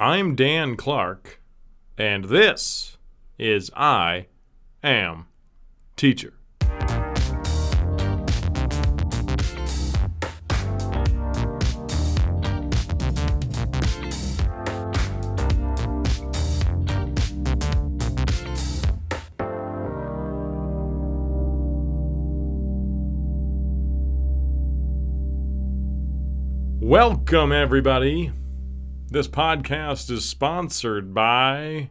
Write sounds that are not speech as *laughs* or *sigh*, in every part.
I'm Dan Clark, and this is I Am Teacher. Welcome, everybody. This podcast is sponsored by.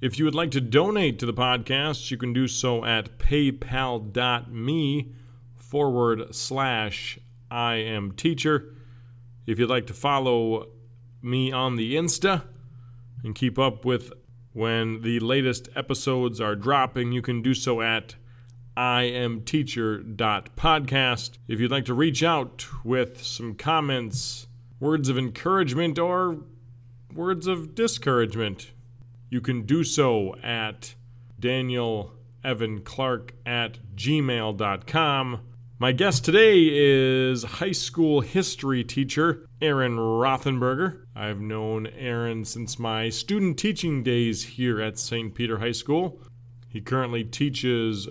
If you would like to donate to the podcast, you can do so at paypal.me forward slash I am teacher. If you'd like to follow me on the Insta and keep up with when the latest episodes are dropping, you can do so at iamteacher.podcast. If you'd like to reach out with some comments, words of encouragement, or words of discouragement, you can do so at Daniel Evan Clark at gmail.com. My guest today is high school history teacher Aaron Rothenberger. I've known Aaron since my student teaching days here at St. Peter High School. He currently teaches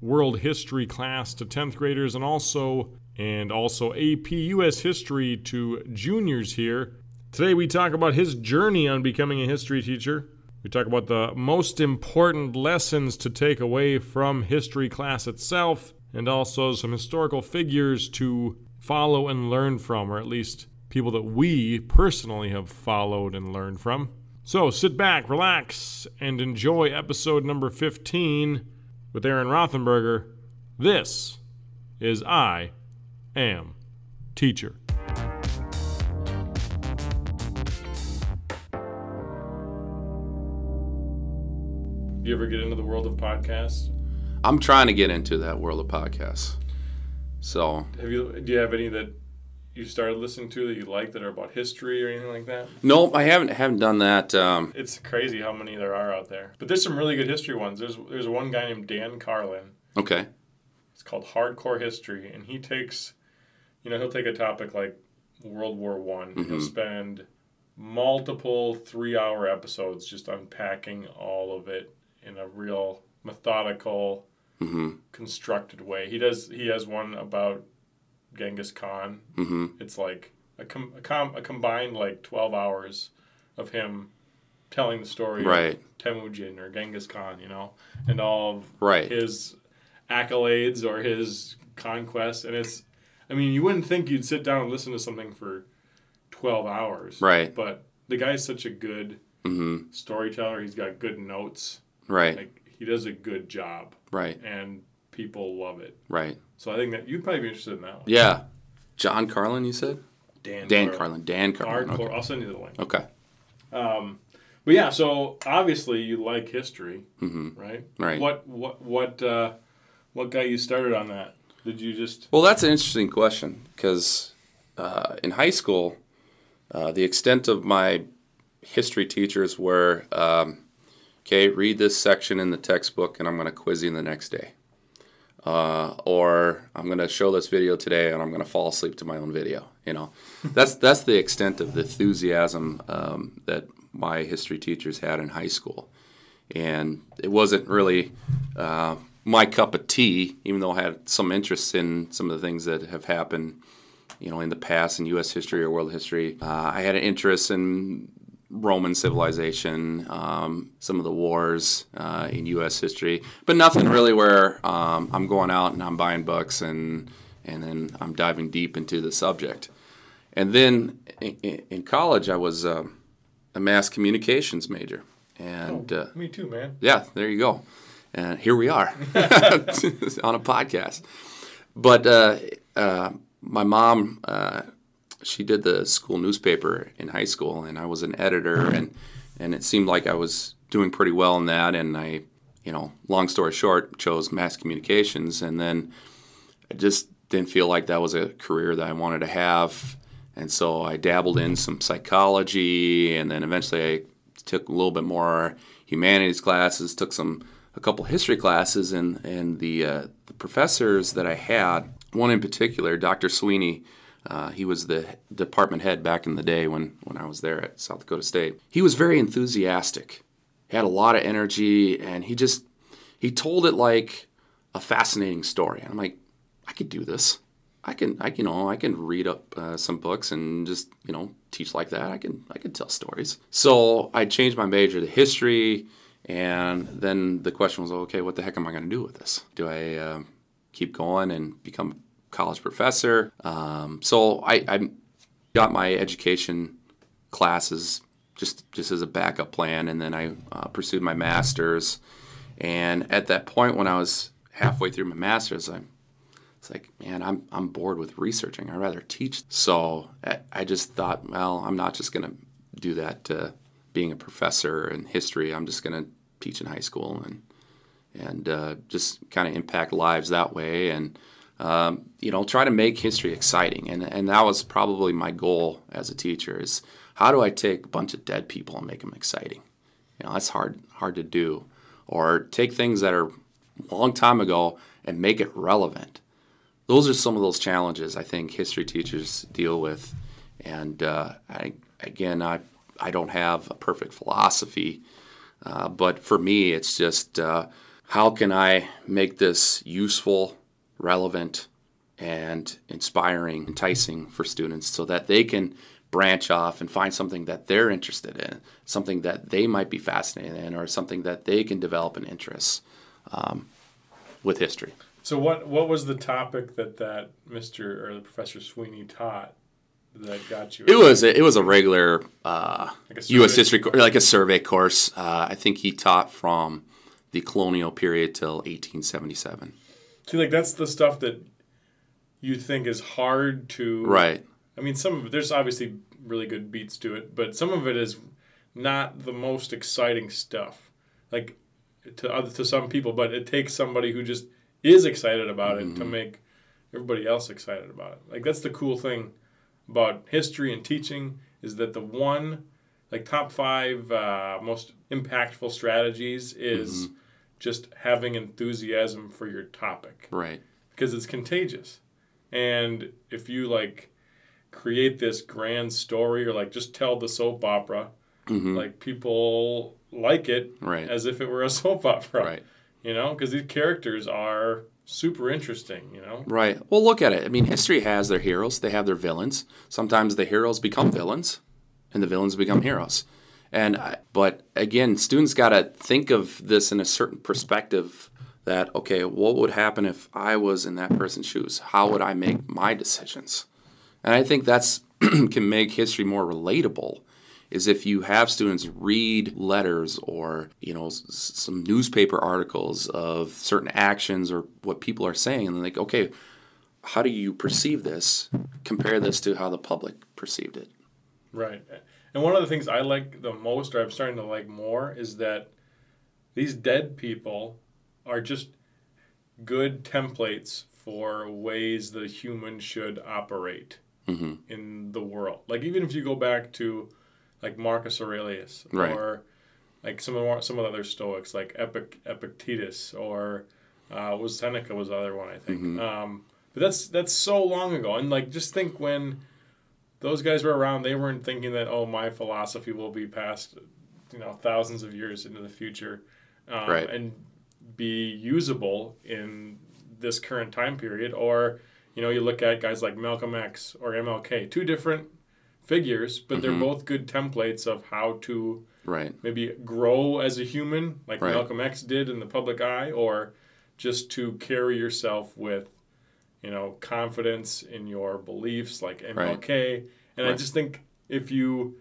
world history class to 10th graders and also and also AP US history to juniors here. Today we talk about his journey on becoming a history teacher. We talk about the most important lessons to take away from history class itself and also some historical figures to follow and learn from or at least people that we personally have followed and learned from. So sit back, relax, and enjoy episode number 15 with Aaron Rothenberger. This is I Am Teacher. Do you ever get into the world of podcasts? I'm trying to get into that world of podcasts. So, Have you? Do you have any that you started listening to that you like that are about history or anything like that? nope, I haven't haven't done that. Um, It's crazy how many there are out there. But there's some really good history ones. There's there's one guy named Dan Carlin. okay, It's called Hardcore History, and he takes, you know, he'll take a topic like World War One. He'll Mhm. spend multiple three-hour episodes just unpacking all of it in a real methodical, hmm constructed way. He does. He has one about Genghis Khan. hmm It's like a com- a, com- a combined like twelve hours of him telling the story right, of Temujin or Genghis Khan, you know, and all right, his accolades or his conquests. And it's, I mean, you wouldn't think you'd sit down and listen to something for 12 hours. right, But the guy's such a good hmm storyteller. He's got good notes. right, Like, he does a good job, right, and people love it. right. So I think that you'd probably be interested in that one. Yeah, John Carlin, you said Dan, Dan Carlin. Carlin, Dan Carlin. Hardcore. Okay. I'll send you the link. okay. Um, but yeah, so obviously you like history, hmm right? Right. What what what uh, what got you started on that? Did you just Well, that's an interesting question because uh, in high school, uh, the extent of my history teachers were, um, okay, read this section in the textbook, and I'm going to quiz you the next day. Uh, or I'm going to show this video today, and I'm going to fall asleep to my own video. You know, *laughs* that's that's the extent of the enthusiasm um, that my history teachers had in high school, and it wasn't really uh, my cup of tea. Even though I had some interest in some of the things that have happened, you know, in the past in U.S. history or world history, uh, I had an interest in Roman civilization, um, some of the wars uh, in U.S. history, but nothing really where um, I'm going out and I'm buying books and and then I'm diving deep into the subject. And then in, in college, I was uh, a mass communications major, and uh, me too, man? yeah, there you go. And here we are *laughs* on a podcast. But uh, uh, my mom, uh, she did the school newspaper in high school, and I was an editor, and and it seemed like I was doing pretty well in that. And I, you know, long story short, chose mass communications, and then I just didn't feel like that was a career that I wanted to have. And so I dabbled in some psychology, and then eventually I took a little bit more humanities classes, took some a couple history classes, and and the, uh, the professors that I had, one in particular, Dr. Sweeney, Uh, he was the department head back in the day when, when I was there at South Dakota State. He was very enthusiastic. He had a lot of energy, and he just he told it like a fascinating story. And I'm like, I could do this. I can, I you know, I can read up uh, some books and just you know teach like that. I can, I can tell stories. So I changed my major to history, and then the question was, okay, what the heck am I going to do with this? Do I uh, keep going and become a college professor. Um, so I, I got my education classes just just as a backup plan, and then I uh, pursued my master's. And at that point, when I was halfway through my master's, I it's like, man, I'm I'm bored with researching. I'd rather teach. So I, just thought, well, I'm not just going to do that. Being a professor in history, I'm just going to teach in high school and and uh, just kind of impact lives that way. And um, you know, try to make history exciting. And, and that was probably my goal as a teacher is how do I take a bunch of dead people and make them exciting? You know, that's hard, hard to do. Or take things that are a long time ago and make it relevant. Those are some of those challenges I think history teachers deal with. And uh, I, again, I, I don't have a perfect philosophy, uh, but for me, it's just uh, how can I make this useful relevant and inspiring, enticing for students so that they can branch off and find something that they're interested in, something that they might be fascinated in, or something that they can develop an interest um, with history. So, what what was the topic that that Mr. or the Professor Sweeney taught that got you? It was a, it was a regular uh, like a U.S. history, like a survey course. Uh, I think he taught from the colonial period till 1877. See, like that's the stuff that you think is hard to. Right. I mean, some of it, there's obviously really good beats to it, but some of it is not the most exciting stuff. Like to other to some people, but it takes somebody who just is excited about mm-hmm. it to mm-hmm. make everybody else excited about it. Like that's the cool thing about history and teaching is that the one like top five uh, most impactful strategies is mm-hmm just having enthusiasm for your topic. Right. Because it's contagious. And if you like create this grand story or like just tell the soap opera, mm-hmm. like people like it right. as if it were a *laughs* soap opera. Right. You know, because these characters are super interesting, you know? Right. Well, look at it. I mean, history has their heroes, they have their villains. Sometimes the heroes become villains and the villains become heroes. And uh, but again, students got to think of this in a certain perspective. That okay, what would happen if I was in that person's shoes? How would I make my decisions? And I think that's *clears throat* can make history more relatable. Is if you have students read letters or you know s- some newspaper articles of certain actions or what people are saying, and like, okay, how do you perceive this? Compare this to how the public perceived it. Right. And one of the things I like the most, or I'm starting to like more, is that these dead people are just good templates for ways the human should operate mm-hmm. in the world. Like even if you go back to like Marcus Aurelius right. or like some of some of the other Stoics like Epic Epictetus or uh, was Seneca was the other one I think. Mm-hmm. Um, but that's that's so long ago, and like just think when those guys were around. They weren't thinking that oh, my philosophy will be passed, you know, thousands of years into the future, um, right. and be usable in this current time period. Or you know, you look at guys like Malcolm X or MLK, two different figures, but mm-hmm. they're both good templates of how to right maybe grow as a human, like right. Malcolm X did in the public eye, or just to carry yourself with you know, confidence in your beliefs, like MLK. Right. And right. I just think if you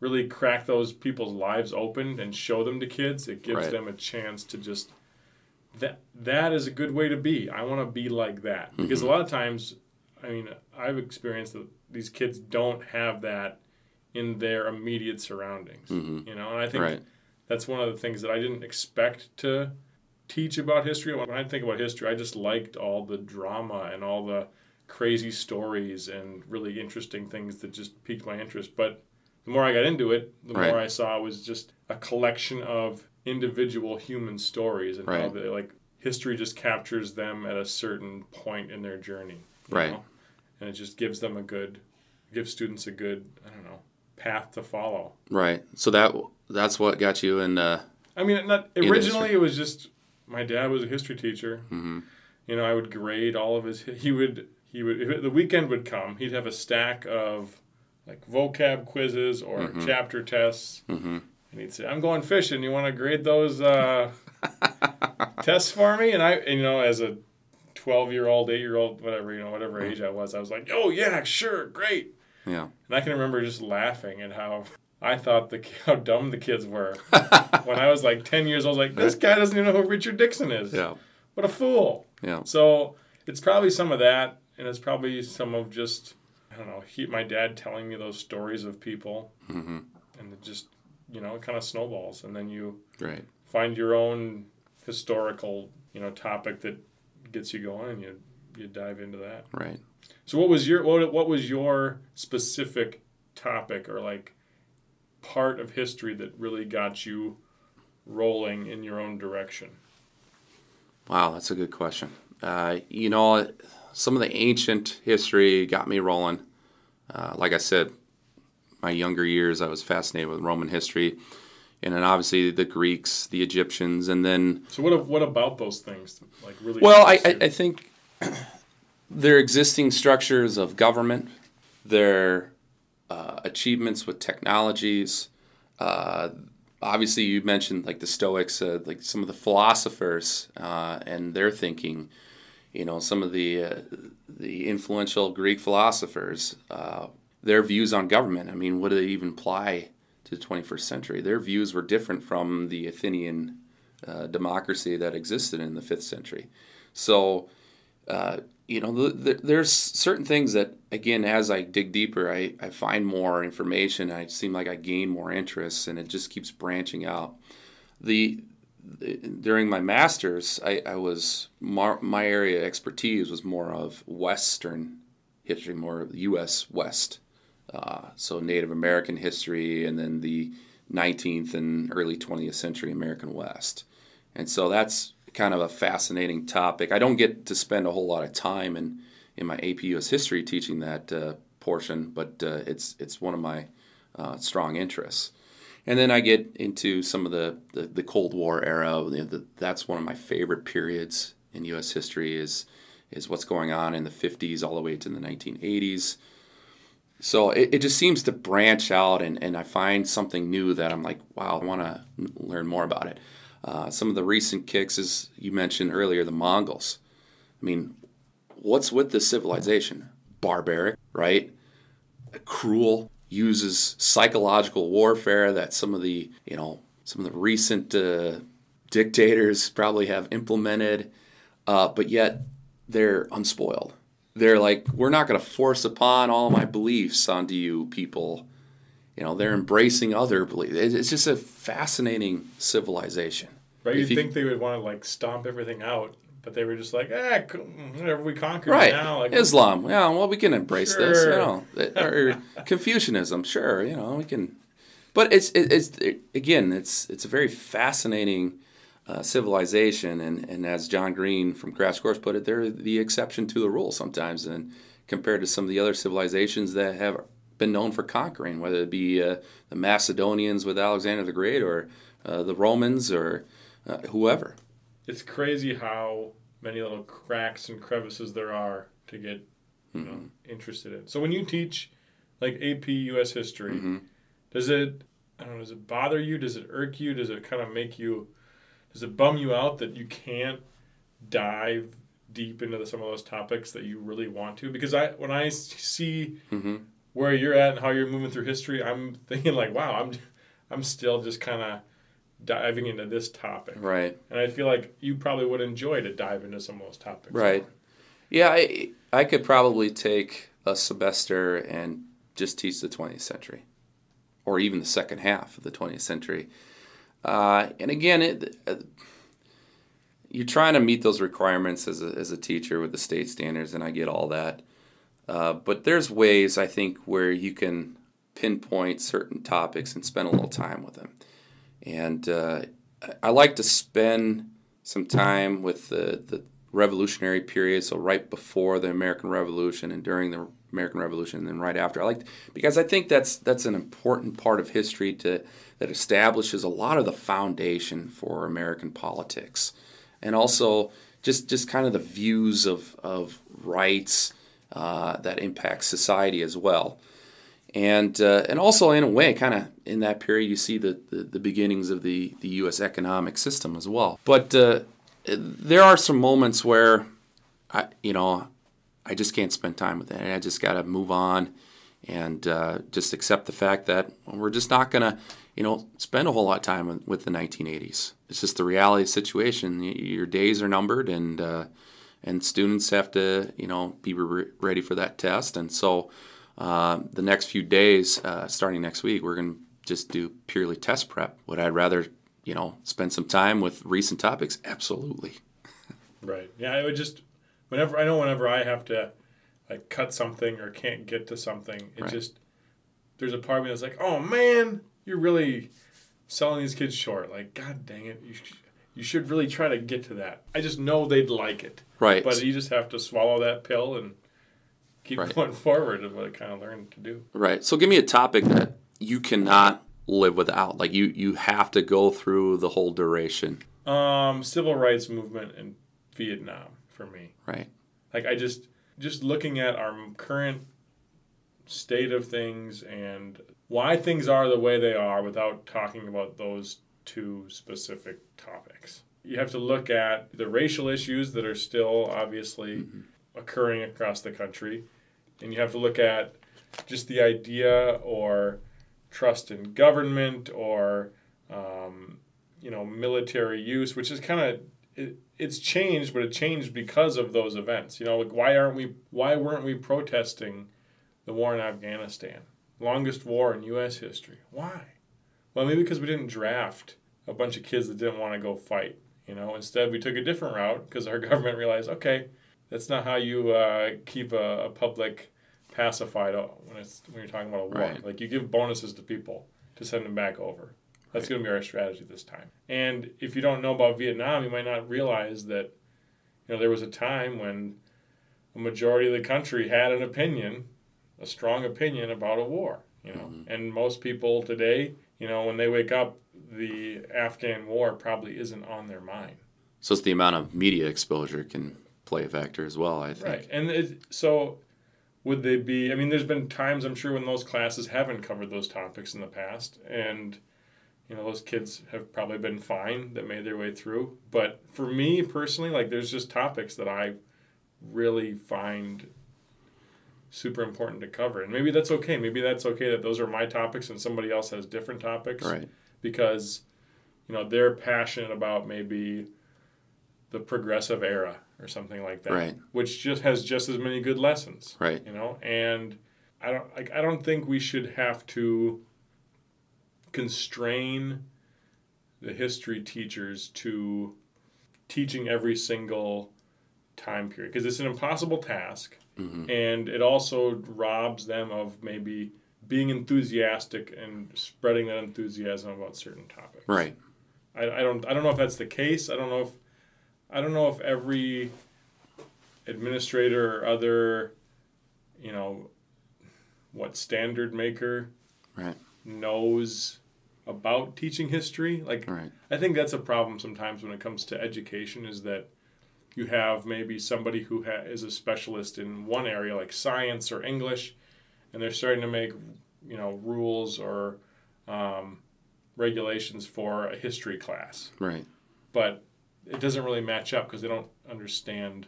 really crack those people's lives open and show them to kids, it gives them a chance to just that that is a good way to be. I want to be like that because mm-hmm. a lot of times, I mean, I've experienced that these kids don't have that in their immediate surroundings. Mm-hmm. You know, and I think right. that's one of the things that I didn't expect to teach about history. When I think about history, I just liked all the drama and all the crazy stories and really interesting things that just piqued my interest. But the more I got into it, the right. more I saw it was just a collection of individual human stories and right. how they like history just captures them at a certain point in their journey. Right. Know? And it just gives them a good, gives students a good, I don't know, path to follow. Right. So that that's what got you in. Uh, I mean, not originally it was just my dad was a history teacher. mhm. You know, I would grade all of his. He would he would if the weekend would come. He'd have a stack of like vocab quizzes or Mhm. chapter tests, Mhm. and he'd say, "I'm going fishing. You want to grade those uh, *laughs* tests for me?" And I, and, you know, as a twelve year old, eight year old, whatever you know, whatever age I was, I was like, "Oh yeah, sure, great." Yeah. And I can remember just laughing at how I thought the *laughs* how dumb the kids were *laughs* when I was like ten years old. I was like, this guy doesn't even know who Richard Nixon is. Yeah. What a fool. Yeah. So it's probably some of that, and it's probably some of just I don't know. He, my dad telling me those stories of people, hmm and it just you know it kind of snowballs, and then you Right. find your own historical you know topic that gets you going, and you you dive into that. Right. So what was your what, what was your specific topic or like part of history that really got you rolling in your own direction? Wow, that's a good question. Uh, you know, some of the ancient history got me rolling. Uh, like I said, my younger years, I was fascinated with Roman history, and then obviously the Greeks, the Egyptians, and then So what what about those things like really? Well, I, I. I think *clears throat* their existing structures of government, their uh, achievements with technologies. Uh, obviously, you mentioned like the Stoics, uh, like some of the philosophers uh, and their thinking. You know, some of the uh, the influential Greek philosophers, uh, their views on government. I mean, what do they even apply to the 21st century? Their views were different from the Athenian uh, democracy that existed in the fifth century. So, uh, you know, the, the, there's certain things that, again, as I dig deeper, I, I find more information. I seem like I gain more interest, and it just keeps branching out. The, the during my master's, I, I was mar, my area of expertise was more of Western history, more U.S. West. Uh, so Native American history, and then the 19th and early 20th century American West. And so that's kind of a fascinating topic. I don't get to spend a whole lot of time in, in my AP US history teaching that uh, portion, but uh, it's it's one of my uh, strong interests. And then I get into some of the, the, the Cold War era. You know, the, that's one of my favorite periods in U.S. history is is what's going on in the 50s all the way to the 1980s. So it, it just seems to branch out, and, and I find something new that I'm like, wow, I want to learn more about it. Uh, some of the recent kicks, as you mentioned earlier, the Mongols. I mean, what's with this civilization? Barbaric, right? Cruel, uses psychological warfare that some of the, you know, some of the recent uh, dictators probably have implemented, uh, but yet they're unspoiled. They're like, we're not going to force upon all my beliefs onto you people. You know, they're embracing other beliefs. It's just a fascinating civilization. right? You'd you- think they would want to like stomp everything out, but they were just like, eh, whatever we conquered Right. now, like Islam. Yeah, well, we can embrace this, you Sure. know. Or Confucianism, sure, you know, we can. But it's it, it's it, again, it's it's a very fascinating uh, civilization, and and as John Green from Crash Course put it, they're the exception to the rule sometimes, and compared to some of the other civilizations that have been known for conquering, whether it be uh, the Macedonians with Alexander the Great, or uh, the Romans, or uh, whoever. it's crazy how many little cracks and crevices there are to get you know Mm-hmm. interested in. So when you teach like AP US history, Mm-hmm. does it I don't know, does it bother you? Does it irk you? Does it kind of make you does it bum you out that you can't dive deep into the, some of those topics that you really want to? Because I when I when I s- see hmm where you're at and how you're moving through history, I'm thinking like, wow, I'm I'm still just kind of diving into this topic. Right. And I feel like you probably would enjoy to dive into some of those topics. Right. Yeah, I, I could probably take a semester and just teach the 20th century, or even the second half of the 20th century. Uh, and again, it, uh, you're trying to meet those requirements as a, as a teacher with the state standards, and I get all that. Uh, but there's ways I think where you can pinpoint certain topics and spend a little time with them. And uh, I- like to spend some time with the, the, revolutionary period, so right before the American Revolution and during the American Revolution and then right after. I like because I think that's that's an important part of history to that establishes a lot of the foundation for American politics, and also just just kind of the views of of rights uh, that impact society as well. And, uh, and also in a way, kind of in that period, you see the, the, the, beginnings of the, the U.S. economic system as well. But uh, there are some moments where, I, you know, I just can't spend time with it. I just got to move on and uh, just accept the fact that we're just not going to, you know, spend a whole lot of time with the 1980s. It's just the reality of the situation. Your days are numbered, and uh, and students have to, you know, be re- ready for that test. And so, uh, the next few days, uh, starting next week, we're going to just do purely test prep. Would I rather, you know, spend some time with recent topics? Absolutely. right. Yeah, I would just whenever I know whenever I have to like cut something or can't get to something, it right. just there's a part of me that's like, oh man, you're really selling these kids short. Like, god dang it, you sh- you should really try to get to that. I just know they'd like it. Right. But you just have to swallow that pill and keep right. going *laughs* forward of what I kind of learned to do. Right. So give me a topic that you cannot live without. Like you you have to go through the whole duration. Um, civil rights movement in Vietnam for me. Right. Like I just just looking at our current state of things and why things are the way they are without talking about those two specific topics. You have to look at the racial issues that are still obviously mm-hmm. occurring across the country, and you have to look at just the idea or trust in government or um, you know military use, which is kind of it's changed, but it changed because of those events. You know, like why aren't we? Why weren't we protesting the war in Afghanistan? Longest war in U.S. history. Why? Well, maybe because we didn't draft a bunch of kids that didn't want to go fight. You know, instead we took a different route because our *laughs* government realized, okay, that's not how you uh, keep a, a, public pacified when it's when you're talking about a war. Right. Like you give bonuses to people to send them back over. That's right. going to be our strategy this time. And if you don't know about Vietnam, you might not realize that you know there was a time when a majority of the country had an opinion, a strong opinion about a war. You know, mm-hmm. and most people today, you know, when they wake up, the Afghan war probably isn't on their mind. So it's the amount of media exposure can play a factor as well. I think. Right, and it, so would they be? I mean, there's been times I'm sure when those classes haven't covered those topics in the past, and you know those kids have probably been fine that made their way through. But for me personally like there's just topics that i really find super important to cover. And maybe that's okay. Maybe that's okay that those are my topics and somebody else has different topics. Right. Because you know they're passionate about maybe the progressive era or something like that right. which just has just as many good lessons right. you know? And i don't like i don't think we should have to constrain the history teachers to teaching every single time period because it's an impossible task. Mm-hmm. and it also robs them of maybe being enthusiastic and spreading that enthusiasm about certain topics. Right. I, I don't i don't know if that's the case. I don't know if i don't know if every administrator or other you know what standard maker right. knows about teaching history. Like, right. I think that's a problem sometimes when it comes to education is that you have maybe somebody who ha- is a specialist in one area, like science or English, and they're starting to make, you know, rules or um, regulations for a history class. Right. But it doesn't really match up because they don't understand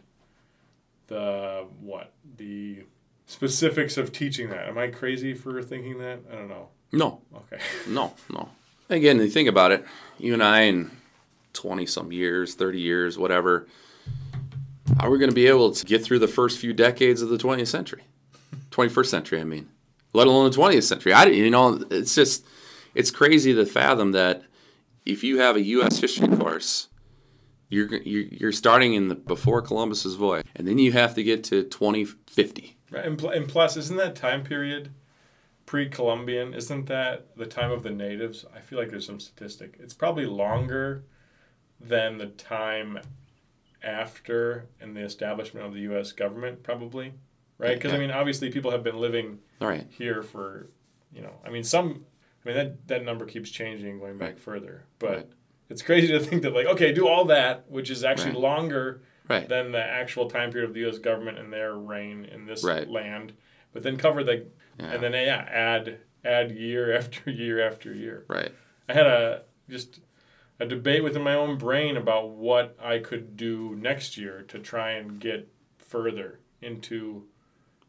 the what the specifics of teaching that. Am I crazy for thinking that? I don't know. No. Okay. *laughs* no, no. Again, you think about it, you and I in 20 some years, 30 years, whatever, how are we going to be able to get through the first few decades of the 20th century? 21st century, I mean, let alone the 20th century. I, you know, it's just, it's crazy to fathom that if you have a U.S. history course, you're, you're starting in the before Columbus's voyage, and then you have to get to 2050. Right, and, and plus, isn't that time period pre-Columbian, isn't that the time of the natives? I feel like there's some statistic. It's probably longer than the time after and the establishment of the U.S. government, probably, right? Because I mean, obviously, people have been living Right. here for, you know, I mean, some, I mean, that that number keeps changing going back further, but Right. it's crazy to think that like, okay, do all that, which is actually Right. longer Right. than the actual time period of the U.S. government and their reign in this Right. land, but then cover the, Yeah. and then yeah, add add year *laughs* after year after year. Right. I had a just a debate within my own brain about what I could do next year to try and get further into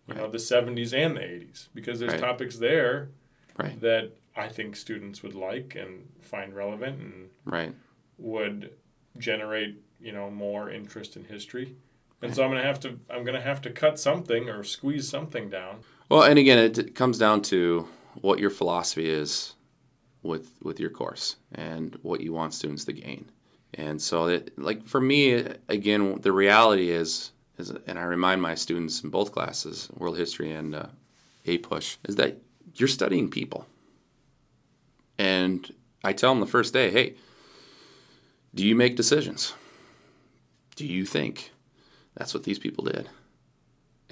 you know the 70s and the 80s because there's Right. topics there Right. that I think students would like and find relevant and Right. would generate you know more interest in history. And so I'm gonna have to I'm gonna have to cut something or squeeze something down. Well, and again, it, comes down to what your philosophy is with with your course and what you want students to gain. And so, it, like for me, again, the reality is, is, and I remind my students in both classes, world history and uh, APUSH, is that you're studying people. And I tell them the first day, hey, do you make decisions? Do you think? That's what these people did.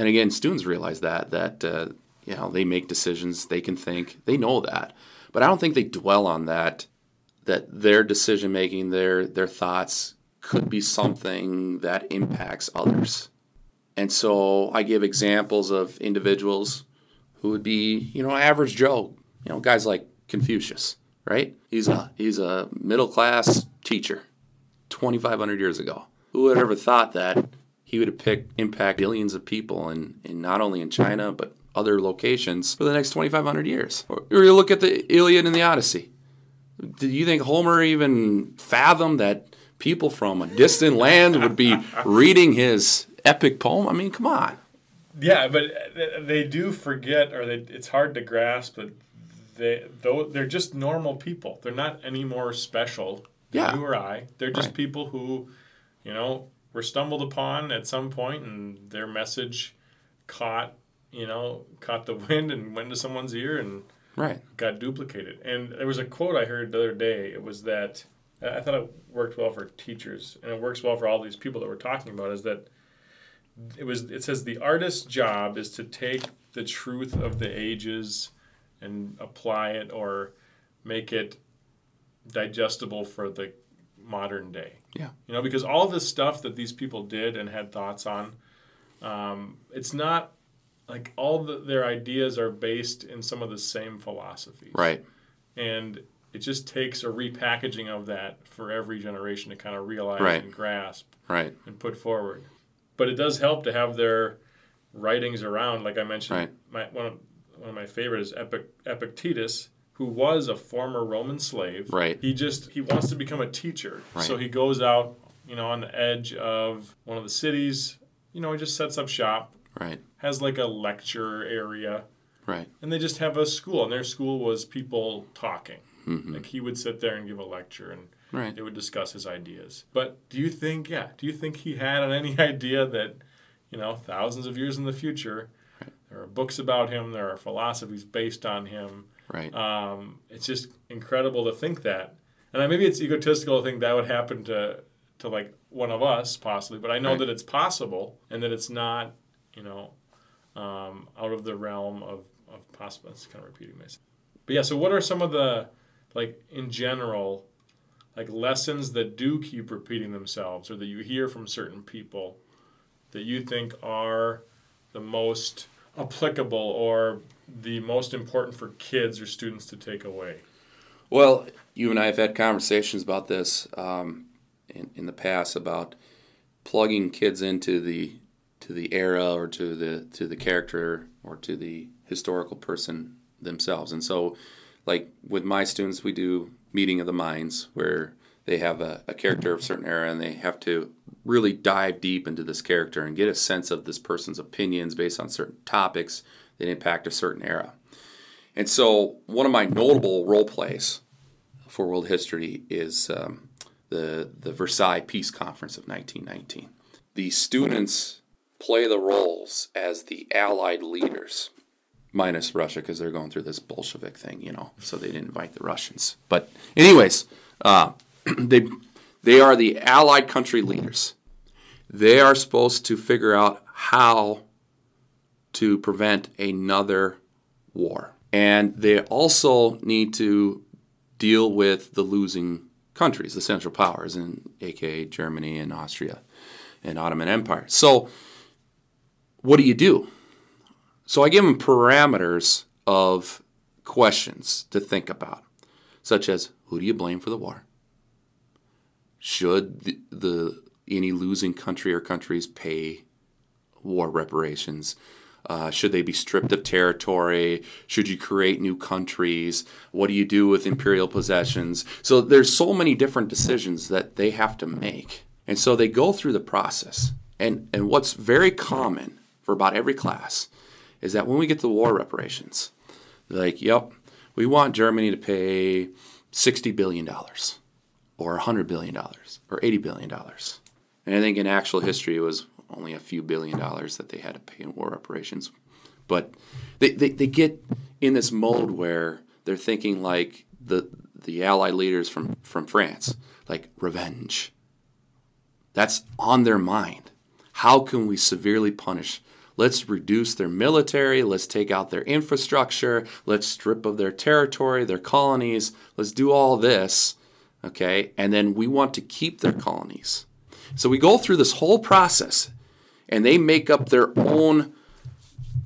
And again, students realize that that uh, you know they make decisions, they can think, they know that, but I don't think they dwell on that. That their decision making, their their thoughts could be something that impacts others. And so I give examples of individuals who would be, you know, average Joe, you know, guys like Confucius, right? He's a he's a middle class teacher, 2,500 years ago. Who would ever thought that he would have picked impact billions of people in, in not only in China but other locations for the next 2,500 years? Or, or you look at the Iliad and the Odyssey. Do you think Homer even fathomed that people from a distant land would be reading his epic poem? I mean, come on. Yeah, but they do forget, or they, it's hard to grasp that they though they're just normal people. They're not any more special than Yeah. you or I. They're just Right. people who, you know, were stumbled upon at some point, and their message caught, you know, caught the *laughs* wind and went into someone's ear and Right. got duplicated. And there was a quote I heard the other day. It was that I thought it worked well for teachers, and it works well for all these people that we're talking about. Is that it was? It says the artist's job is to take the truth of the ages and apply it or make it digestible for the modern day. Yeah. You know, because all this stuff that these people did and had thoughts on, um, it's not like all the, their ideas are based in some of the same philosophies. Right. And it just takes a repackaging of that for every generation to kind of realize Right. and grasp Right. and put forward. But it does help to have their writings around. Like I mentioned, Right. my, one, of, one of my favorites is Epic, Epictetus, who was a former Roman slave. Right. He just he wants to become a teacher, Right. so he goes out, you know, on the edge of one of the cities. You know, he just sets up shop, Right. has like a lecture area, Right. and they just have a school. And their school was people talking. Mhm. Like he would sit there and give a lecture, and Right. they would discuss his ideas. But do you think, yeah, do you think he had any *laughs* idea that, you know, thousands of years in the future, there are books about him, there are philosophies based on him. Right. Um, it's just incredible to think that, and I- maybe it's egotistical to think that would happen to to like one of us possibly, but I know Right. that it's possible and that it's not, you know, um, out of the realm of of possible. It's kind of repeating myself. But yeah, so what are some of the like in general like lessons that do keep repeating themselves or that you hear from certain people that you think are the most applicable or the most important for kids or students to take away? Well, you and I have had conversations about this um, in, in the past about plugging kids into the to the era or to the to the character or to the historical person themselves. And so, like with my students, we do meeting of the minds where they have a, a character of a certain era and they have to really dive deep into this character and get a sense of this person's opinions based on certain topics that impact a certain era. And so, one of my notable role plays for world history is um, the the Versailles Peace Conference of 1919. The students play the roles as the Allied leaders, minus Russia because they're going through this Bolshevik thing, you know. So they didn't invite the Russians. But anyways, uh, *clears throat* they they are the Allied country leaders, They are supposed to figure out how to prevent another war. And they also need to deal with the losing countries, the Central Powers, in aka Germany and Austria and Ottoman Empire. So, what do you do? So I give them parameters of questions to think about, such as who do you blame for the war? Should the, the any losing country or countries pay war reparations? Uh, should they be stripped of territory? Should you create new countries? What do you do with imperial possessions? So there's so many different decisions that they have to make. And so they go through the process. And, and what's very common for about every class is that when we get to the war reparations, like, yep, we want Germany to pay $60 billion or $100 billion or $80 billion. And I think in actual history, it was only a few billion dollars that they had to pay in war reparations. But they, they, they get in this mode where they're thinking like the, the Allied leaders from, from France, like revenge. That's on their mind. How can we severely punish Let's reduce their military. Let's take out their infrastructure. Let's strip of their territory, their colonies. Let's do all this. Okay. And then we want to keep their colonies. So we go through this whole process and they make up their own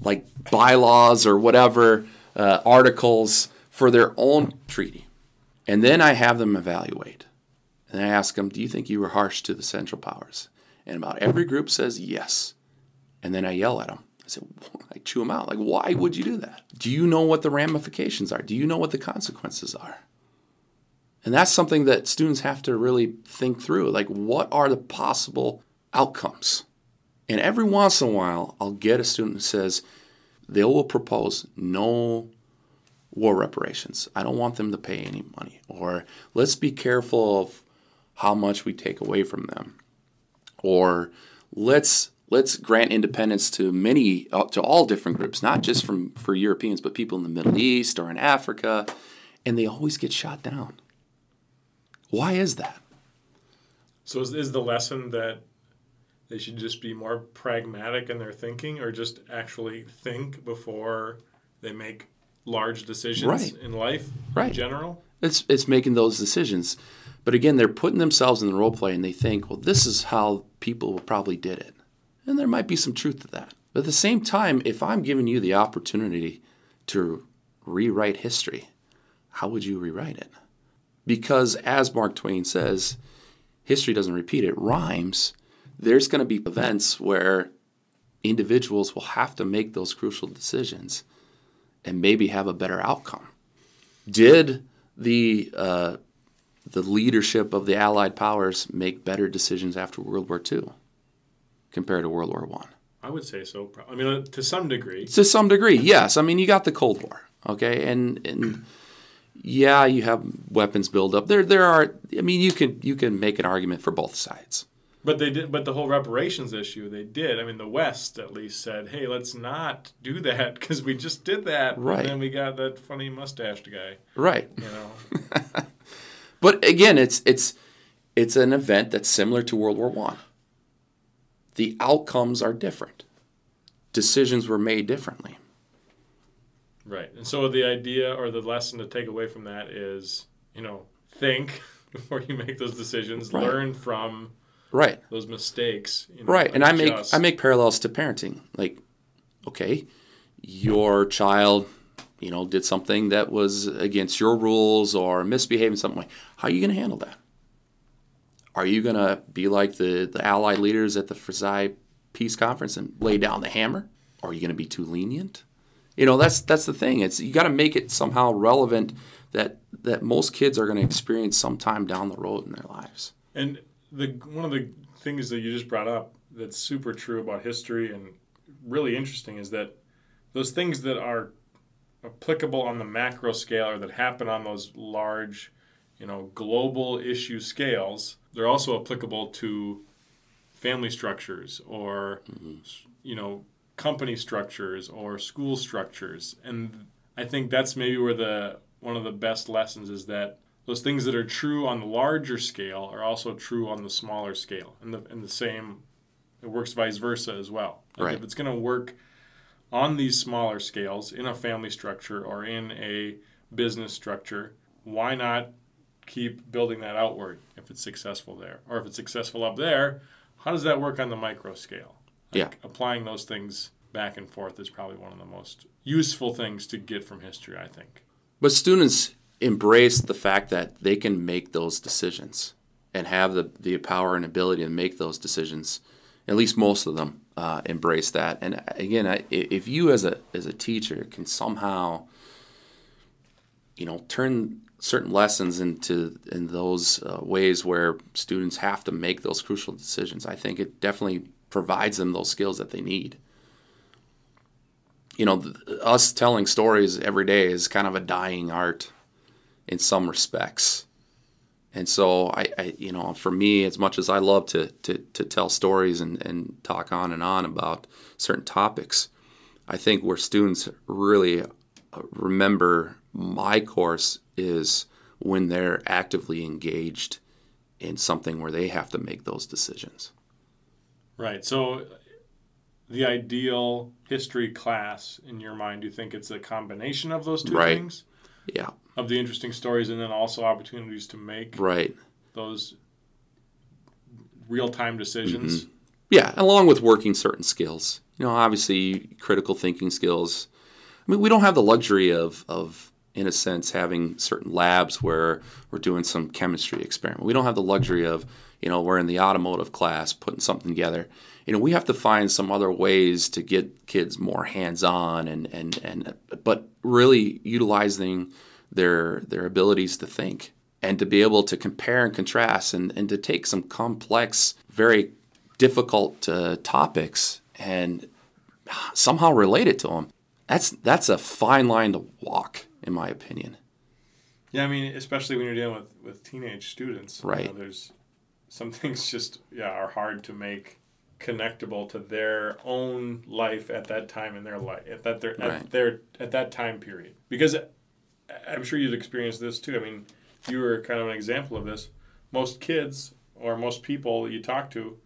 like bylaws or whatever uh, articles for their own treaty. And then I have them evaluate. And I ask them, Do you think you were harsh to the Central Powers? And about every group says yes. And then I yell at them. I said, I chew them out. Like, why would you do that? Do you know what the ramifications are? Do you know what the consequences are? And that's something that students have to really think through. Like, what are the possible outcomes? And every once in a while, I'll get a student who says, they will propose no war reparations. I don't want them to pay any money. Or let's be careful of how much we take away from them. Or let's let's grant independence to many uh, to all different groups not just from for europeans but people in the middle east or in africa and they always get shot down why is that so is, is the lesson that they should just be more pragmatic in their thinking or just actually think before they make large decisions right. in life right. in general it's it's making those decisions but again they're putting themselves in the role play and they think well this is how people probably did it and there might be some truth to that. But at the same time, if I'm giving you the opportunity to rewrite history, how would you rewrite it? Because as Mark Twain says, history doesn't repeat, it rhymes. There's going to be events where individuals will have to make those crucial decisions and maybe have a better outcome. Did the uh, the leadership of the Allied powers make better decisions after World War II? compared to World War One? I. I would say so. I mean, uh, to some degree. To some degree, yes. I mean, you got the Cold War, okay, and and yeah, you have weapons buildup. There, there are. I mean, you can you can make an argument for both sides. But they did. But the whole reparations issue, they did. I mean, the West at least said, "Hey, let's not do that *laughs* because we just did that." Right. And then we got that funny mustached guy. Right. You know. *laughs* but again, it's it's it's an event that's similar to World War One the outcomes are different. Decisions were made differently. Right. And so the idea or the lesson to take away from that is, you know, think *laughs* before you make those decisions, right. learn from right those mistakes. You know, right. And I make I make parallels to parenting. Like, okay, your child, you know, did something that was against your rules or misbehaving something like how are you going to handle that? Are you going to be like the, the Allied leaders at the Versailles Peace Conference and lay down the hammer? Or are you going to be too lenient? You know, that's that's the thing. It's you got to make it somehow relevant that that most kids are going to experience sometime down the road in their lives. And the one of the things that you just brought up that's super true about history and really interesting is that those things that are applicable on the macro scale or that happen on those large, you know, global issue scales they're also applicable to family structures or mm-hmm. you know company structures or school structures and i think that's maybe where the one of the best lessons is that those things that are true on the larger scale are also true on the smaller scale and the in the same it works vice versa as well. Like Right. If it's going to work on these smaller scales in a family structure or in a business structure, why not keep building that outward if it's successful there? Or if it's successful up there, how does that work on the micro scale? Yeah. Applying those things back and forth is probably one of the most useful things to get from history, I think. But students embrace the fact that they can make those decisions and have the, the power and ability to make those decisions. At least most of them uh, embrace that. And again, I, if you as a as a teacher can somehow, you know, turn certain lessons into in those uh, ways where students have to make those crucial decisions, I think it definitely provides them those skills that they need you know, th- us telling stories every day is kind of a dying art in some respects. And so I, I you know, for me, as much as I love to, to, to tell stories and, and talk on and on about certain topics, I think where students really uh, remember my course is when they're actively engaged in something where they have to make those decisions. Right. So, the ideal history class in your mind, do you think it's a combination of those two Right. things? Yeah, Of the interesting stories and then also opportunities to make right. those real time decisions? Mm-hmm. Yeah, along with working certain skills. You know, obviously critical thinking skills. I mean, we don't have the luxury of, of in a sense, having certain labs where we're doing some chemistry experiment. We don't have the luxury of, you know, we're in the automotive class putting something together. You know, we have to find some other ways to get kids more hands-on and and and but really utilizing their their abilities to think and to be able to compare and contrast and, and to take some complex, very difficult uh, topics and somehow relate it to them. That's that's a fine line to walk, in my opinion. Yeah, I mean, especially when you're dealing with, with teenage students. you know, Right. there's some things just, yeah, are hard to make connectable to their own life at that time in their life at that their at their at that time period because I'm sure you've experienced this too. I mean, you were kind of an example of this. Most kids or most people that you talk to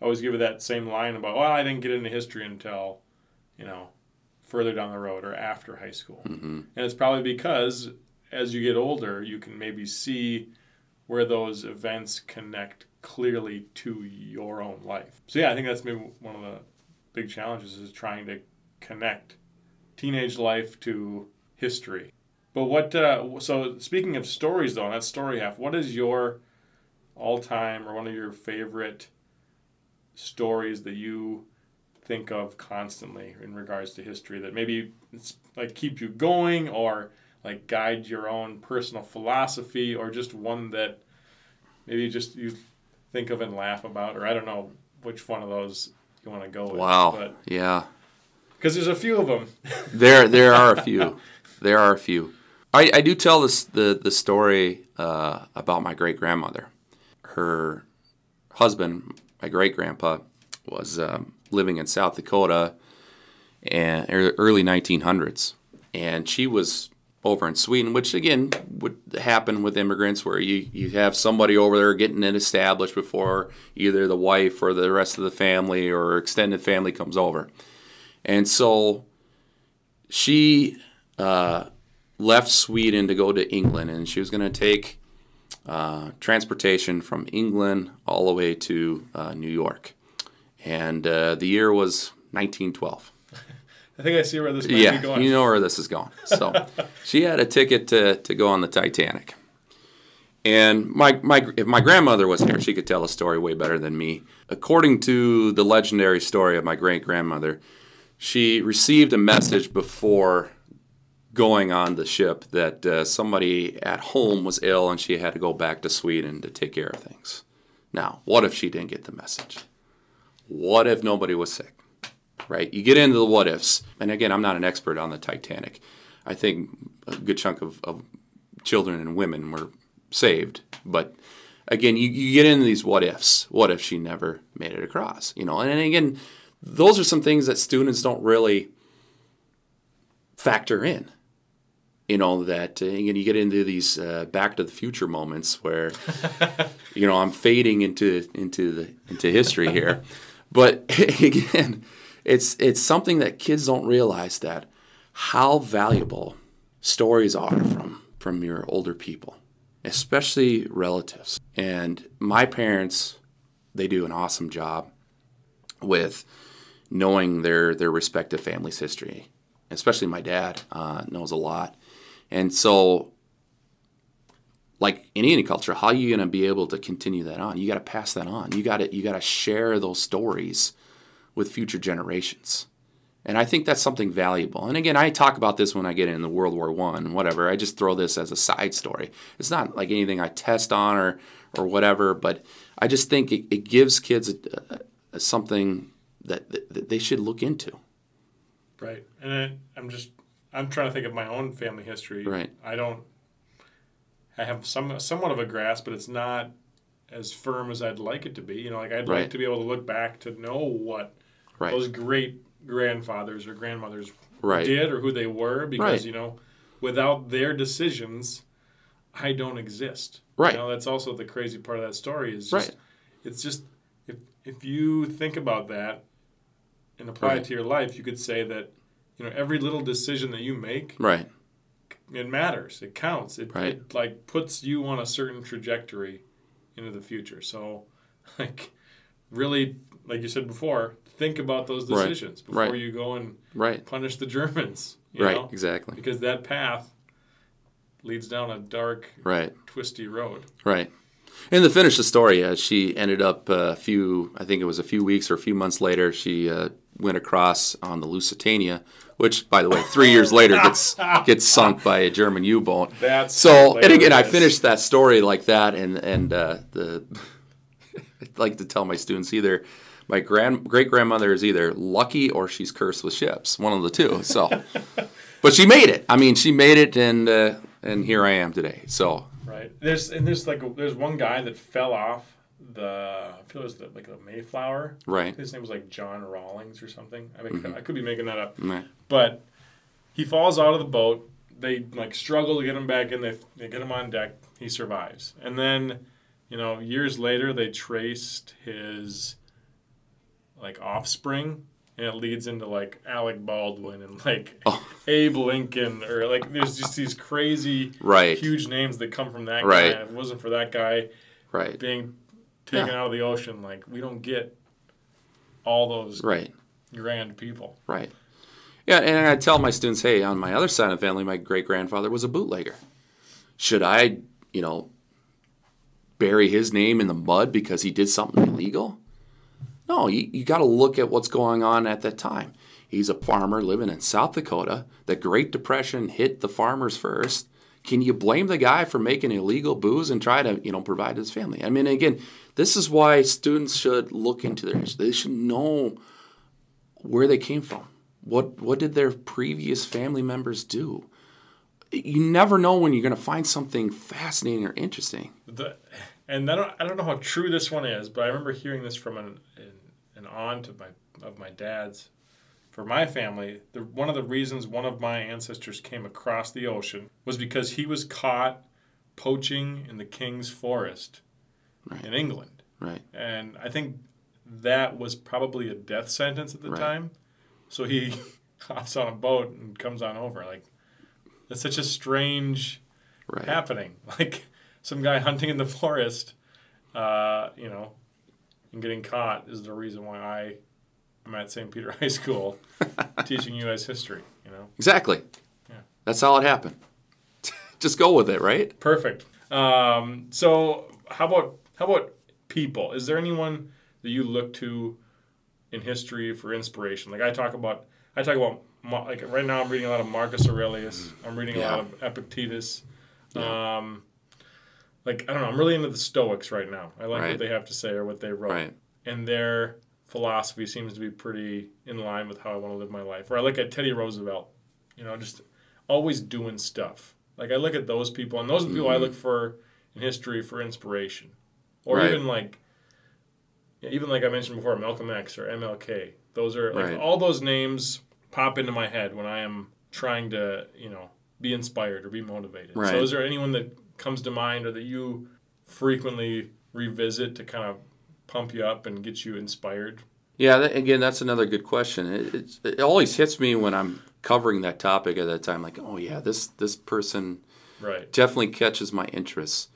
always give you that same line about, well, I didn't get into history until, you know, further down the road or after high school. hmm And it's probably because as you get older, you can maybe see where those events connect clearly to your own life. So yeah, I think that's maybe one of the big challenges is trying to connect teenage life to history. But what? Uh, so speaking of stories, though, that story half, what is your all-time or one of your favorite stories that you think of constantly in regards to history that maybe it's like keep you going or like guide your own personal philosophy or just one that maybe just you think of and laugh about or I don't know which one of those you want to go with. Wow. But Yeah. because there's a few of them. There there are a few. *laughs* There are a few. I, I do tell this the the story uh, about my great grandmother. Her husband, my great grandpa, was um, living in South Dakota and early 1900s, and she was over in Sweden, which again would happen with immigrants, where you, you have somebody over there getting it established before either the wife or the rest of the family or extended family comes over. And so she uh, left Sweden to go to England, and she was going to take uh, transportation from England all the way to uh, New York. And uh, the year was 1912. *laughs* I think I see where this might Yeah, be going. you know where this is going. So *laughs* she had a ticket to, to go on the Titanic. And my, my if my grandmother was here, she could tell a story way better than me. According to the legendary story of my great grandmother, she received a message before going on the ship that uh, somebody at home was ill and she had to go back to Sweden to take care of things. Now, what if she didn't get the message? What if nobody was sick? Right? You get into the what ifs. And again, I'm not an expert on the Titanic. I think a good chunk of, of children and women were saved. But again, you, you get into these what ifs. What if she never made it across? You know, and again, those are some things that students don't really factor in. You know that And again, you get into these uh, Back to the Future moments where, *laughs* you know, I'm fading into into the into history here, But *laughs* again, it's it's something that kids don't realize that how valuable stories are from from your older people, especially relatives. And my parents, they do an awesome job with knowing their their respective family's history. Especially my dad uh, knows a lot, and so like in any culture, how are you going to be able to continue that on? You got to pass that on. You got to you got to share those stories with future generations. And I think that's something valuable. And again, I talk about this when I get into World War One, whatever. I just throw this as a side story. It's not like anything I test on or or whatever, but I just think it, it gives kids a, a, something that, that, they should look into. Right, and I, I'm just I'm trying to think of my own family history. Right, I don't. I have some somewhat of a grasp, but it's not as firm as I'd like it to be. You know, like I'd right. like to be able to look back to know what right. those great grandfathers or grandmothers right. did or who they were because you know without their decisions i don't exist right you know that's also the crazy part of that story is just, right. it's just if if you think about that and apply it to your life you could say that you know every little decision that you make right it matters it counts it, right. it like puts you on a certain trajectory into the future so *laughs* like really like you said before think about those decisions right. before right. you go and right. punish the Germans. right, know? exactly. Because that path leads down a dark, right, twisty road. Right. And to finish the story, uh, she ended up a few, I think it was a few weeks or a few months later, she uh, went across on the Lusitania, which, by the way, three years later gets *laughs* gets sunk by a German U-boat. That's so. Hilarious. And again, I finished that story like that, and and uh, the I *laughs* like to tell my students either my grand great grandmother is either lucky or she's cursed with ships, one of the two. So, *laughs* but she made it. I mean, she made it, and uh, and here I am today. So right there's and there's like a, there's one guy that fell off the I feel it was the, like the Mayflower. Right. His name was like John Rawlings or something. I mean, mm-hmm. I could be making that up. Right. But he falls out of the boat. They like struggle to get him back in. They, they get him on deck. He survives, and then you know years later they traced his like offspring and it leads into like Alec Baldwin and like oh. Abe Lincoln or like there's just these crazy right. huge names that come from that right. guy. If it wasn't for that guy right. being taken yeah. out of the ocean, like we don't get all those right. grand people. Right. Yeah, and I tell my students, hey, on my other side of the family, my great grandfather was a bootlegger. Should I, you know, bury his name in the mud because he did something illegal? No, you, you got to look at what's going on at that time. He's a farmer living in South Dakota. The Great Depression hit the farmers first. Can you blame the guy for making illegal booze and try to, you know, provide his family? I mean, again, this is why students should look into their history. They should know where they came from. What what did their previous family members do? You never know when you're going to find something fascinating or interesting. The, and I don't I don't know how true this one is, but I remember hearing this from an, an an aunt of my of my dad's. For my family, the, one of the reasons one of my ancestors came across the ocean was because he was caught poaching in the king's forest right. in England. Right. And I think that was probably a death sentence at the right. time. So he *laughs* hops on a boat and comes on over. Like that's such a strange right. happening. *laughs* Like some guy hunting in the forest, uh, you know, and getting caught is the reason why I am at St. Peter *laughs* High School *laughs* teaching U.S. history. You know, exactly. Yeah, that's how it happened. *laughs* Just go with it, right? Perfect. Um, so how about how about people? Is there anyone that you look to in history for inspiration? Like I talk about, I talk about like right now I'm reading a lot of Marcus Aurelius. I'm reading yeah. a lot of Epictetus. Yeah. Um, like I don't know, I'm really into the Stoics right now. I like right. what they have to say or what they wrote, right. and their philosophy seems to be pretty in line with how I want to live my life. Or I look at Teddy Roosevelt, you know, just always doing stuff. Like I look at those people, and those are the people mm-hmm. I look for in history for inspiration, or right. even like, even like I mentioned before, Malcolm X or MLK. Those are like all those names pop into my head when I am trying to, you know, be inspired or be motivated. Right. So is there anyone that comes to mind or that you frequently revisit to kind of pump you up and get you inspired? Yeah, that, again, that's another good question. It, it, it always hits me when I'm covering that topic at that time, like, oh yeah, this this person Right. definitely catches my interest.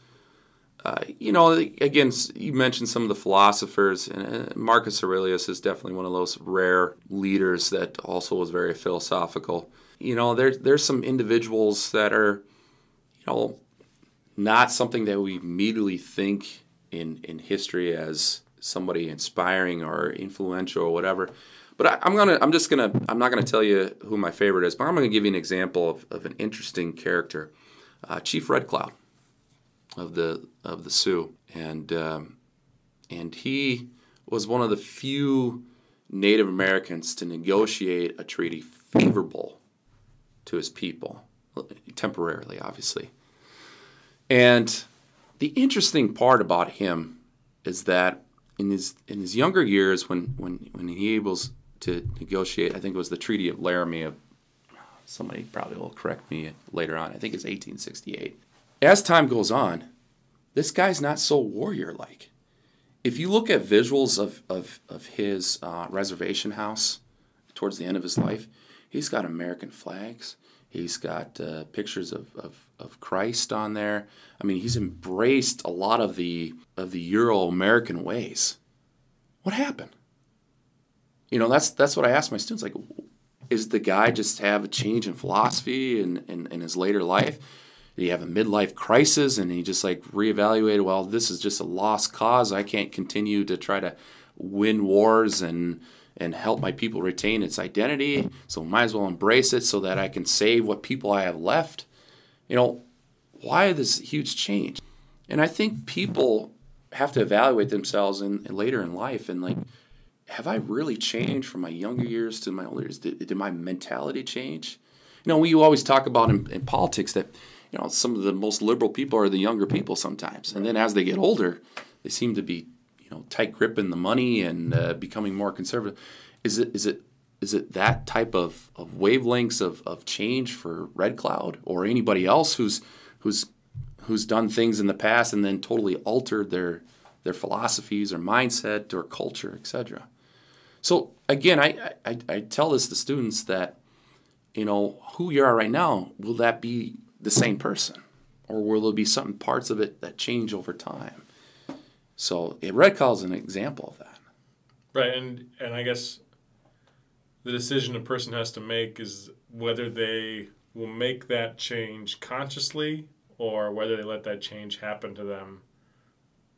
Uh, you know, again, you mentioned some of the philosophers, and uh, Marcus Aurelius is definitely one of those rare leaders that also was very philosophical. You know, there's there's some individuals that are, you know, not something that we immediately think in in history as somebody inspiring or influential or whatever. But I, I'm gonna, I'm just gonna, I'm not gonna tell you who my favorite is, but I'm gonna give you an example of, of an interesting character, uh, Chief Red Cloud of the of the Sioux, and um, and he was one of the few Native Americans to negotiate a treaty favorable to his people, temporarily, obviously. And the interesting part about him is that in his in his younger years, when when when he able to negotiate, I think it was the Treaty of Laramie. Of, somebody probably will correct me later on. I think it's 1868. As time goes on, this guy's not so warrior like. If you look at visuals of of, of his uh, reservation house towards the end of his life, he's got American flags. He's got uh, pictures of, of, of Christ on there. I mean, he's embraced a lot of the of the Euro American ways. What happened? You know, that's that's what I ask my students. Like, is the guy just have a change in philosophy in, in, in his later life? Did he have a midlife crisis and he just like reevaluated? Well, this is just a lost cause. I can't continue to try to win wars and and help my people retain its identity. So might as well embrace it so that I can save what people I have left. You know, why this huge change? And I think people have to evaluate themselves in, later in life and like, have I really changed from my younger years to my older years? Did, did my mentality change? You know, we always talk about in, in politics that you know some of the most liberal people are the younger people sometimes, and then as they get older, they seem to be you know tight gripping the money and uh, becoming more conservative. Is it is it is it that type of, of wavelengths of, of change for Red Cloud or anybody else who's who's who's done things in the past and then totally altered their their philosophies or mindset or culture, etc. So again, I, I, I tell this to students that you know who you are right now will that be the same person or will there be some parts of it that change over time? So Red Cloud is an example of that. Right, and and I guess the decision a person has to make is whether they will make that change consciously or whether they let that change happen to them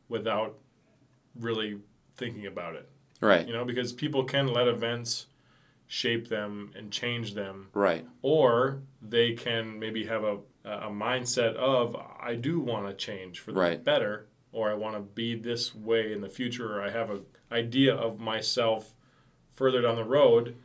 without really thinking about it. Right. You know, because people can let events shape them and change them, Right. or they can maybe have a a mindset of I do want to change for the Right. better, or I want to be this way in the future, or I have a idea of myself further down the road.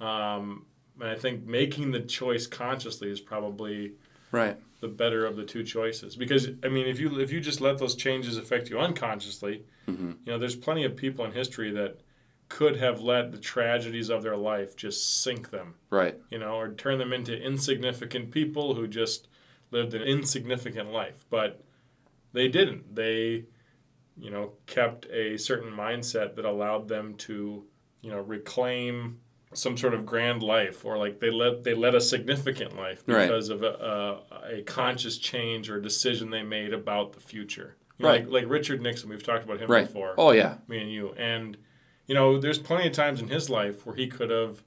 Um, and I think making the choice consciously is probably Right. the better of the two choices because I mean if you if you just let those changes affect you unconsciously, Mm-hmm. you know there's plenty of people in history that could have let the tragedies of their life just sink them, Right. you know, or turn them into insignificant people who just lived an insignificant life, but they didn't. They you know kept a certain mindset that allowed them to you know reclaim some sort of grand life or like they led they led a significant life Right. because of a, a, a conscious change or a decision they made about the future You know, Right. like, like richard nixon we've talked about him Right. before Oh yeah. me and you and you know there's plenty of times in his life where he could have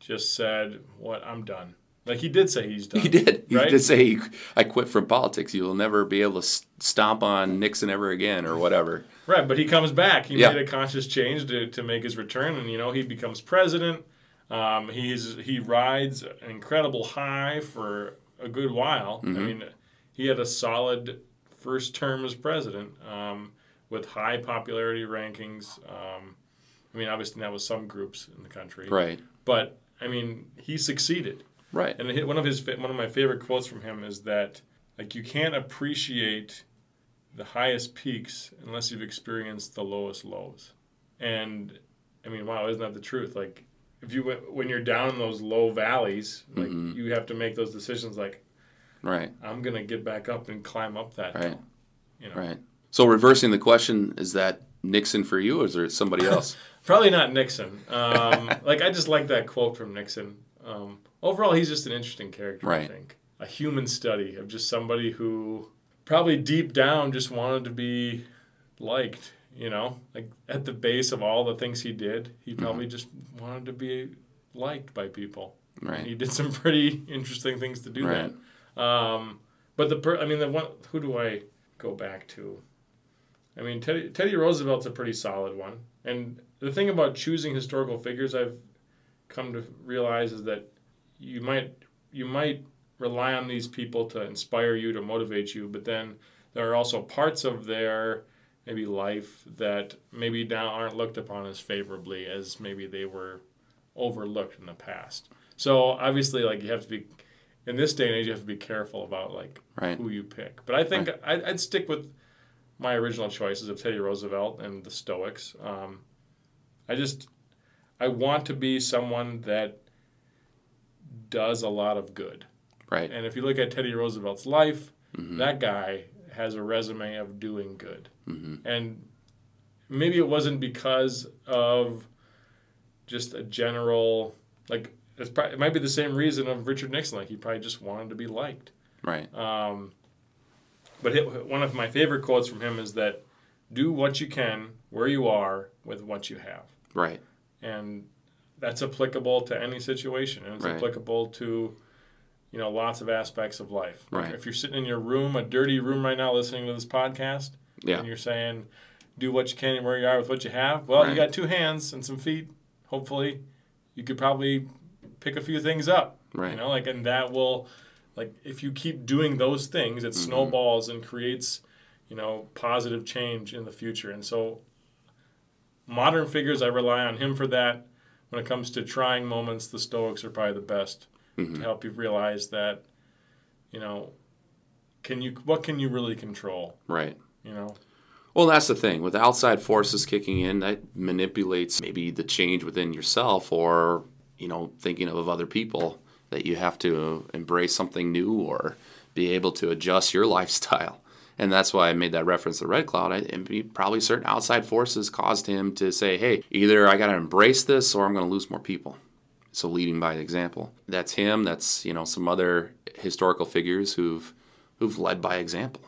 just said what i'm done like he did say he's *laughs* done He did. He right? did say, he, "I quit from politics. You will never be able to stomp on Nixon ever again, or whatever." Right, but he comes back. He Yeah. made a conscious change to, to make his return, and you know he becomes president. Um, he's he rides an incredible high for a good while. I mean, he had a solid first term as president um, with high popularity rankings. Um, I mean, obviously that was some groups in the country, Right. but I mean he succeeded. Right. And one of his one of my favorite quotes from him is that like you can't appreciate the highest peaks unless you've experienced the lowest lows. And I mean, wow, isn't that the truth? Like if you when you're down in those low valleys, like Mhm. you have to make those decisions like Right. I'm going to get back up and climb up that Right. hill. You know. Right. So reversing the question is that Nixon for you, or is there somebody else? *laughs* Probably not Nixon. Um, *laughs* like I just like that quote from Nixon. Um, overall, he's just an interesting character. I Right. think a human study of just somebody who probably deep down just wanted to be liked. You know, like at the base of all the things he did, he Mm-hmm. probably just wanted to be liked by people. And right. he did *laughs* some pretty interesting things to do Right. that. Um, but the per- I mean the one who do I go back to? I mean Teddy, Teddy Roosevelt's a pretty solid one. And the thing about choosing historical figures I've come to realize is that you might you might rely on these people to inspire you to motivate you, but then there are also parts of their maybe life that maybe now aren't looked upon as favorably as maybe they were overlooked in the past. So obviously, like you have to be in this day and age, you have to be careful about like Right. who you pick. But I think I'd, I'd stick with my original choices of Teddy Roosevelt and the Stoics. Um, I just I want to be someone that does a lot of good. Right. And if you look at Teddy Roosevelt's life, Mhm. that guy has a resume of doing good. Mhm. And maybe it wasn't because of just a general like it's probably, it might be the same reason of Richard Nixon. Like he probably just wanted to be liked. Right. Um, but it, one of my favorite quotes from him is that do what you can where you are with what you have. Right. And that's applicable to any situation. And it's Right. applicable to, you know, lots of aspects of life. Right. if you're sitting in your room, a dirty room right now listening to this podcast, Yeah. and you're saying, do what you can and where you are with what you have, well, you got two hands and some feet. Hopefully, you could probably pick a few things up. Right. You know, like, and that will, like, if you keep doing those things, it Mm-hmm. snowballs and creates, you know, positive change in the future. And so, modern figures, I rely on him for that. When it comes to trying moments, the Stoics are probably the best Mhm. to help you realize that, you know, can you what can you really control? Right. You know, Well, that's the thing. With outside forces kicking in, that manipulates maybe the change within yourself or, you know, thinking of other people that you have to embrace something new or be able to adjust your *laughs* lifestyle. And that's why I made that reference to Red Cloud. I, and probably certain outside forces caused him to say, hey, either I got to embrace this or I'm going to lose more people. So leading by example. That's him. That's, you know, some other historical figures who've, who've led by example.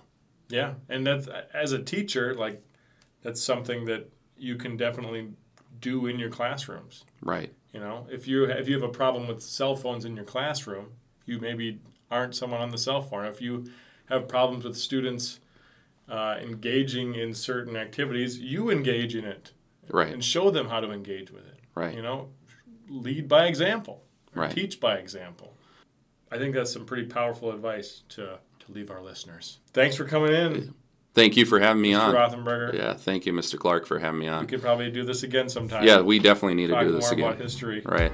yeah, and that's as a teacher, like that's something that you can definitely do in your classrooms. Right. You know, if you if you have a problem with cell phones in your classroom, you maybe aren't someone on the cell phone. If you have problems with students uh, engaging in certain activities, you engage in it Right. and show them how to engage with it. Right. You know, lead by example, Right. teach by example. I think that's some pretty powerful advice to to leave our listeners. Thanks for coming in, Thank you for having me Mr. on. Rothenberger. Yeah, thank you, Mr. Clark, for having me on. We could probably do this again sometime. Yeah, we definitely need to talk do more this about again. history. Right.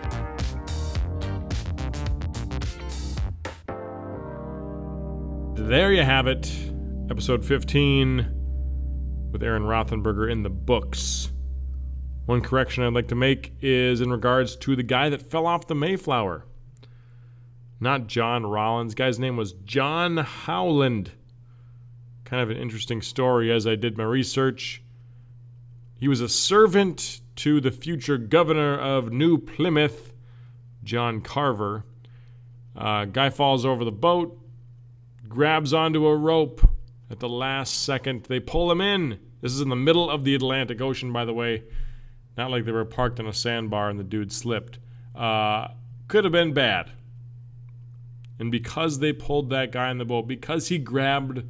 There you have it. Episode 15 with Aaron Rothenberger in the books. One correction I'd like to make is in regards to the guy that fell off the Mayflower. Not John Rollins. Guy's name was John Howland. Kind of an interesting story as I did my research. He was a servant to the future governor of New Plymouth, John Carver. Uh, guy falls over the boat, grabs onto a rope at the last second. They pull him in. This is in the middle of the Atlantic Ocean, by the way. Not like they were parked on a sandbar and the dude slipped. Uh, could have been bad. And because they pulled that guy in the boat, because he grabbed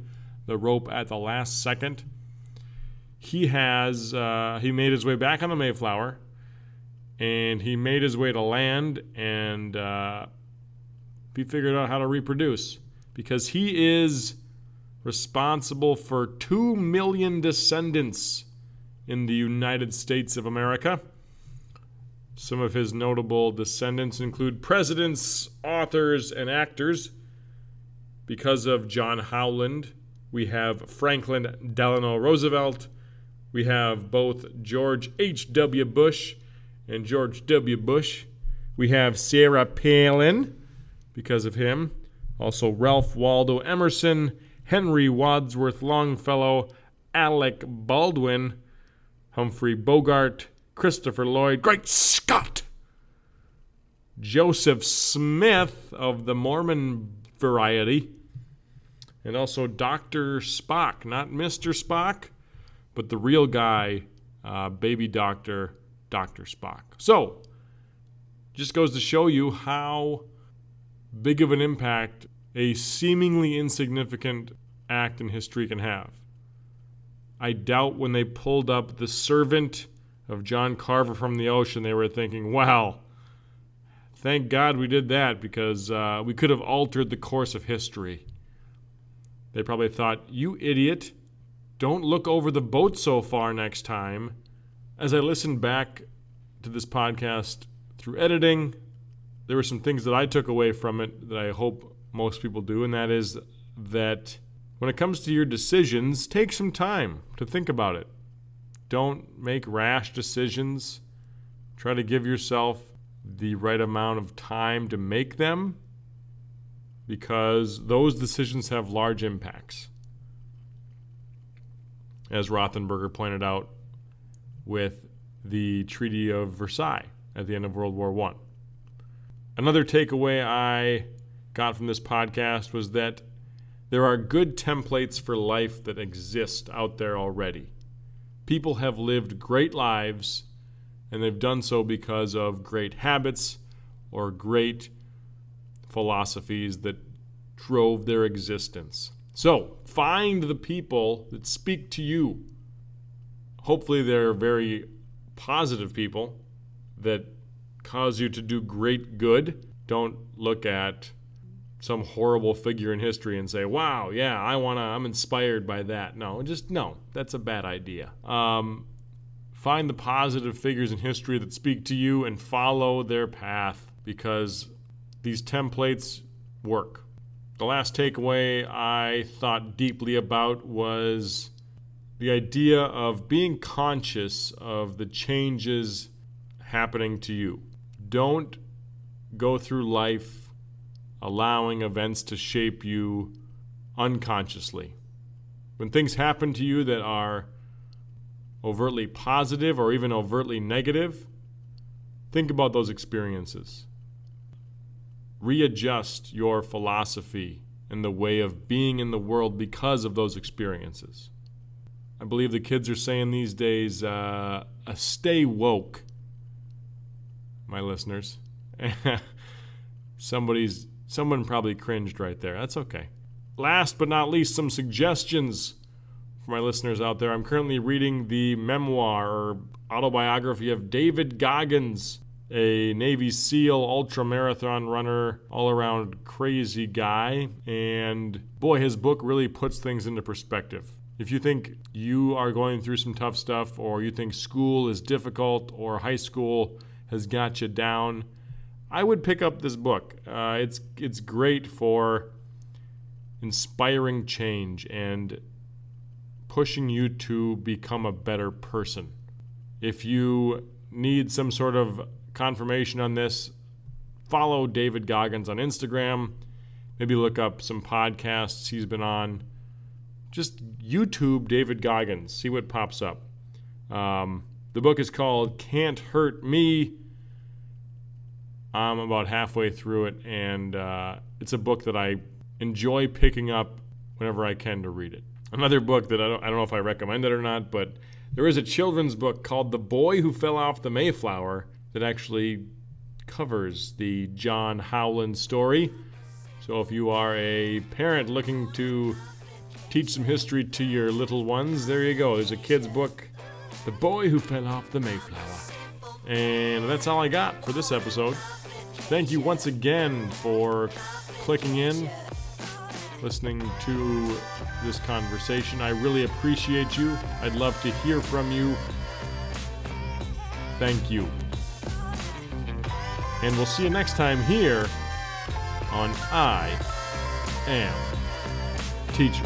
the rope at the last second, he has uh, he made his way back on the Mayflower, and he made his way to land, and uh, he figured out how to reproduce because he is responsible for 2 million descendants in the United States of America. Some of his notable descendants include presidents, authors, and actors. Because of John Howland, we have Franklin Delano Roosevelt. We have both George H.W. Bush and George W. Bush. We have Sarah Palin because of him. Also, Ralph Waldo Emerson, Henry Wadsworth Longfellow, Alec Baldwin, Humphrey Bogart, Christopher Lloyd, Great Scott! Joseph Smith of the Mormon variety, and also Dr. Spock, not Mr. Spock, but the real guy, uh, baby doctor, Dr. Spock. So, just goes to show you how big of an impact a seemingly insignificant act in history can have. I doubt when they pulled up the servant of John Carver from the ocean, they were thinking, wow, thank God we did that because uh, we could have altered the course of history. They probably thought, you idiot, don't look over the boat so far next time. As I listened back to this podcast through editing, there were some things that I took away from it that I hope most people do, and that is that when it comes to your decisions, take some time to think about it. Don't make rash decisions. Try to give yourself the right amount of time to make them because those decisions have large impacts. As Rothenberger pointed out with the Treaty of Versailles at the end of World War I. Another takeaway I got from this podcast was that there are good templates for life that exist out there already. People have lived great lives, and they've done so because of great habits or great philosophies that drove their existence. So, find the people that speak to you. Hopefully, they're very positive people that cause you to do great good. Don't look at some horrible figure in history and say, "Wow, yeah, I wanna, I'm inspired by that." No, just no. That's a bad idea. Um, find the positive figures in history that speak to you and follow their path because these templates work. The last takeaway I thought deeply about was the idea of being conscious of the changes happening to you. Don't go through life allowing events to shape you unconsciously. When things happen to you that are overtly positive or even overtly negative, think about those experiences. Readjust your philosophy and the way of being in the world because of those experiences. I believe the kids are saying these days, uh, stay woke my listeners. *laughs* Somebody's someone probably cringed right there. That's okay. Last but not least, some suggestions for my listeners out there. I'm currently reading the memoir or autobiography of David Goggins, a Navy SEAL ultra marathon runner, all around crazy guy. And boy, his book really puts things into perspective. If you think you are going through some tough stuff, or you think school is difficult, or high school has got you down, I would pick up this book. Uh, it's it's great for inspiring change and pushing you to become a better person. If you need some sort of confirmation on this, follow David Goggins on Instagram. Maybe look up some podcasts he's been on. Just YouTube David Goggins, see what pops up. Um, the book is called Can't Hurt Me. I'm about halfway through it, and uh, it's a book that I enjoy picking up whenever I can to read it. Another book that I don't, I don't know if I recommend it or not, but there is a children's book called The Boy Who Fell Off the Mayflower that actually covers the John Howland story. So if you are a parent looking to teach some history to your little ones, there you go. There's a kid's book, The Boy Who Fell Off the Mayflower. And that's all I got for this episode. Thank you once again for clicking in, listening to this conversation. I really appreciate you. I'd love to hear from you. Thank you. And we'll see you next time here on I Am Teacher.